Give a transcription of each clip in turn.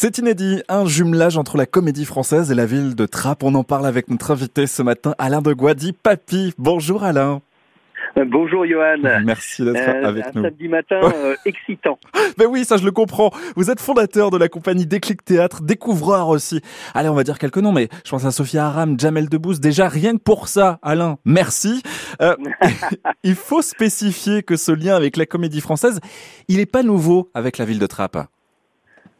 C'est inédit, un jumelage entre la comédie française et la ville de Trappes. On en parle avec notre invité ce matin, Alain de Guadi, Papy. Bonjour Alain. Euh, bonjour Johan. Merci d'être Euh, avec un nous. samedi matin euh, excitant. Mais oui, ça je le comprends. Vous êtes fondateur de la compagnie Déclic Théâtre, découvreur aussi. Allez, on va dire quelques noms, mais je pense à Sophia Aram, Jamel Debbouze. Déjà, rien que pour ça, Alain, merci. Euh, il faut spécifier que ce lien avec la comédie française, il est pas nouveau avec la ville de Trappes.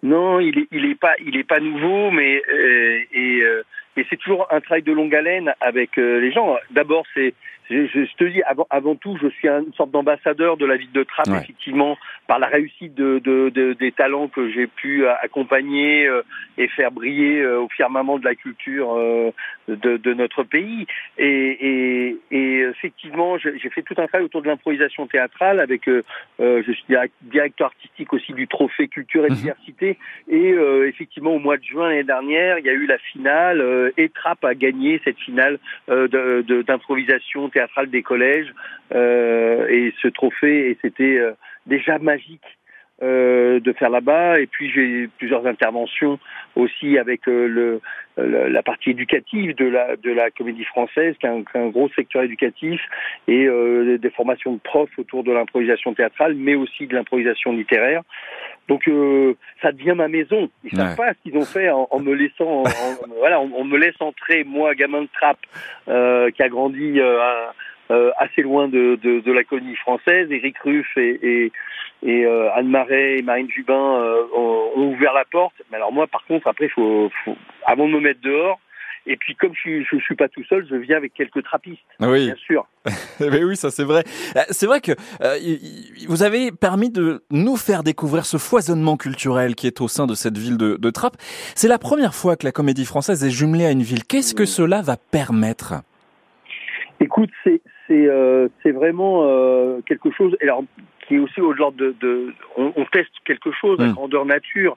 Non, il est, il est pas, il est pas nouveau, mais euh, et, euh, et c'est toujours un travail de longue haleine avec euh, les gens. D'abord, c'est, je, je te dis avant, avant tout, je suis une sorte d'ambassadeur de la ville de Trappes, Ouais. effectivement, par la réussite de, de, de- des talents que j'ai pu euh, accompagner euh, et faire briller euh, au firmament de la culture euh, de, de notre pays. Et, et, et effectivement, j'ai fait tout un travail autour de l'improvisation théâtrale avec, euh, euh, je suis direct- directeur artistique aussi du Trophée Culture et Mhm. Diversité. Et euh, effectivement, au mois de juin l'année dernière, il y a eu la finale euh, et Trappes a gagné cette finale euh, d'improvisation théâtrale des collèges. Euh, et ce trophée, et c'était euh, déjà magique. euh, de faire là-bas et puis j'ai eu plusieurs interventions aussi avec le, la partie éducative de la de la comédie française qui est un, gros secteur éducatif et des formations de profs autour de l'improvisation théâtrale mais aussi de l'improvisation littéraire donc euh, ça devient ma maison. Ils Ouais. savent pas ce qu'ils ont fait en, en me laissant, en- en- voilà, on, on me laisse entrer moi, gamin de trappe, euh, qui a grandi euh, à- euh, assez loin de, de, de la colonie française. Eric Ruff et, et, et euh, Anne Marais et Marine Jubin euh, ont, ont ouvert la porte. Mais alors moi, par contre, après, faut, faut, avant de me mettre dehors. Et puis comme je suis, je, suis pas tout seul, je viens avec quelques trappistes, Oui, bien sûr. mais oui, ça c'est vrai. Euh, C'est vrai que euh, vous avez permis de nous faire découvrir ce foisonnement culturel qui est au sein de cette ville de, de Trappes. C'est la première fois que la comédie française est jumelée à une ville. Qu'est-ce que cela va permettre? Écoute, c'est c'est euh, vraiment euh, quelque chose. Alors qui est aussi au-delà de, de on, on teste quelque chose à Mm. grandeur nature.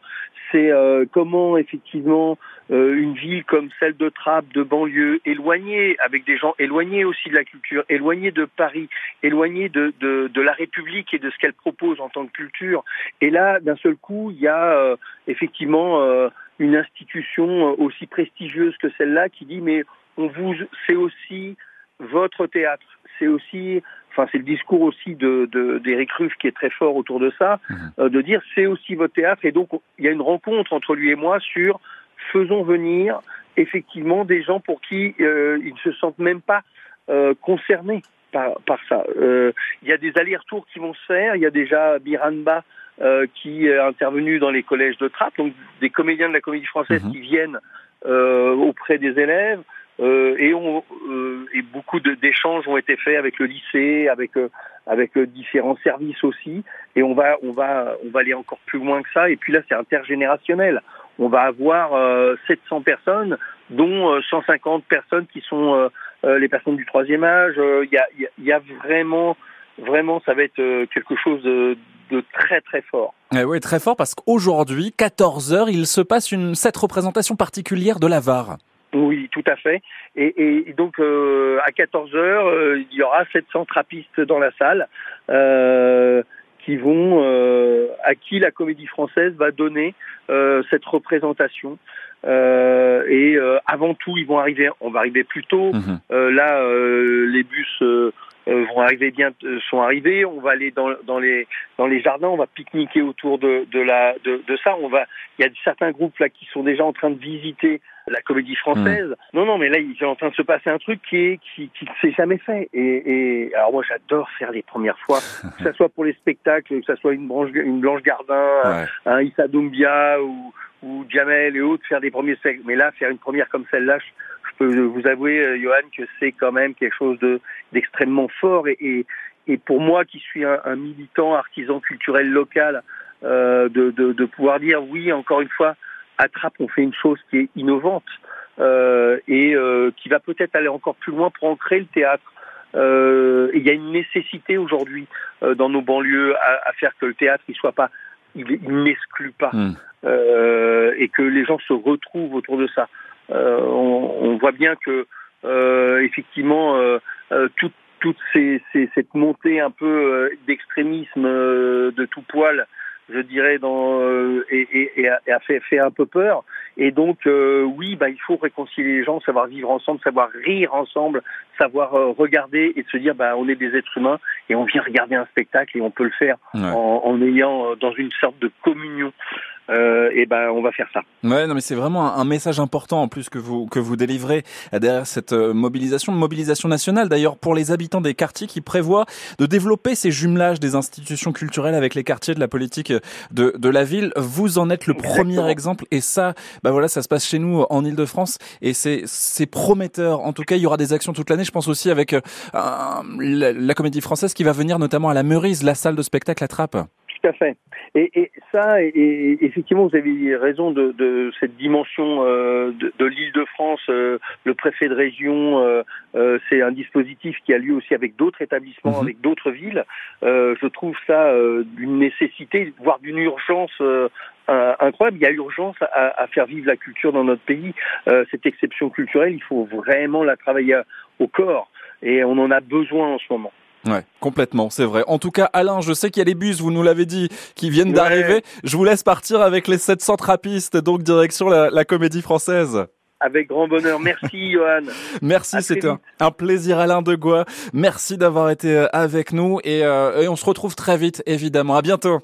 C'est euh, comment effectivement euh, une ville comme celle de Trappes, de banlieue, éloignée, avec des gens éloignés aussi de la culture, éloignés de Paris, éloignés de, de, de la République et de ce qu'elle propose en tant que culture. Et là, d'un seul coup, il y a euh, effectivement euh, une institution aussi prestigieuse que celle-là qui dit mais on vous, c'est aussi votre théâtre. C'est aussi, enfin, c'est le discours aussi de de- d'Éric Ruff qui est très fort autour de ça, Mhm. euh, de dire c'est aussi votre théâtre. Et donc, il y a une rencontre entre lui et moi sur faisons venir effectivement des gens pour qui euh, ils ne se sentent même pas euh, concernés par, par ça. Euh, Il y a des allers-retours qui vont se faire. Il y a déjà Biranba euh, qui est intervenu dans les collèges de Trappes, donc des comédiens de la comédie française Mhm. qui viennent euh, auprès des élèves. Euh, euh, et beaucoup d'échanges ont été faits avec le lycée, avec euh, avec différents services aussi. Et on va on va on va aller encore plus loin que ça. Et puis là, c'est intergénérationnel. On va avoir euh, 700 personnes, dont euh, 150 personnes qui sont les personnes du troisième âge. Il y, a, y a- vraiment vraiment ça va être quelque chose de, de très très fort. Eh oui, très fort parce qu'aujourd'hui, 14 heures, il se passe une cette représentation particulière de la VAR. Oui, tout à fait. Et, et donc euh, à 14 heures, euh, il y aura 700 trappistes dans la salle euh, qui vont euh, à qui la Comédie Française va donner euh, cette représentation. Euh, et euh, avant tout, ils vont arriver. On va arriver plus tôt. Mhm. Euh, là, euh, les bus vont arriver bien, euh, sont arrivés. On va aller dans, dans les dans les jardins. On va pique-niquer autour de, de la de, de ça. On va. Il y a certains groupes là qui sont déjà en train de visiter la comédie française. Non, non, mais là, il est en train de se passer un truc qui est qui qui ne s'est jamais fait. Et, et alors moi, j'adore faire les premières fois, que ça soit pour les spectacles, que ça soit une branche, une Blanche Gardin, Ouais. un Issa Doumbia ou, ou Jamel et autres faire des premiers spectacles. Mais là, faire une première comme celle-là, je peux vous avouer, euh, Johan, que c'est quand même quelque chose de d'extrêmement fort. Et, et, et pour moi, qui suis un, un militant artisan culturel local, euh, de, de, de pouvoir dire oui, encore une fois, à Trappes, on fait une chose qui est innovante euh, et euh, qui va peut-être aller encore plus loin pour ancrer le théâtre. Il y a une nécessité aujourd'hui dans nos banlieues à, à faire que le théâtre il soit pas, il, il n'exclut pas Mm. euh, et que les gens se retrouvent autour de ça. Euh, on, on voit bien que euh, effectivement euh, euh, toute toute ces, ces, cette montée un peu euh, d'extrémisme euh, de tout poil je dirais, dans et, et, et, a, fait, fait un peu peur. Et donc, oui, bah, il faut réconcilier les gens, savoir vivre ensemble, savoir rire ensemble, savoir regarder et se dire, bah, on est des êtres humains et on vient regarder un spectacle et on peut le faire en, en, ayant dans une sorte de communion euh, et ben on va faire ça. Ouais, non mais c'est vraiment un, message important en plus que vous que vous délivrez derrière cette euh, mobilisation, mobilisation nationale d'ailleurs pour les habitants des quartiers qui prévoient de développer ces jumelages des institutions culturelles avec les quartiers de la politique de, de la ville. Vous en êtes le premier exemple et ça, bah voilà, ça se passe chez nous en ile de france et c'est c'est prometteur. En tout cas, il y aura des actions toute l'année. Je pense aussi avec euh, la, la, comédie française qui va venir notamment à la Meurise, la salle de spectacle à Trappes. Tout à fait. Et, et ça, et, effectivement, vous avez raison de, de cette dimension euh, de, de l'Île-de-France. Euh, le préfet de région, euh, euh, c'est un dispositif qui a lieu aussi avec d'autres établissements, mhm. avec d'autres villes. je trouve ça d'une nécessité, voire d'une urgence incroyable. Il y a urgence à, à, faire vivre la culture dans notre pays. cette exception culturelle, il faut vraiment la travailler au corps. Et on en a besoin en ce moment. Ouais, complètement, c'est vrai. En tout cas, Alain, je sais qu'il y a les bus, vous nous l'avez dit, qui viennent d'arriver. Je vous laisse partir avec les 700 trappistes, donc direction la, la comédie française. Avec grand bonheur. Merci, Johan. Merci, c'était un, plaisir, Alain Degois. Merci d'avoir été euh, avec nous et, euh, et on se retrouve très vite, évidemment. À bientôt.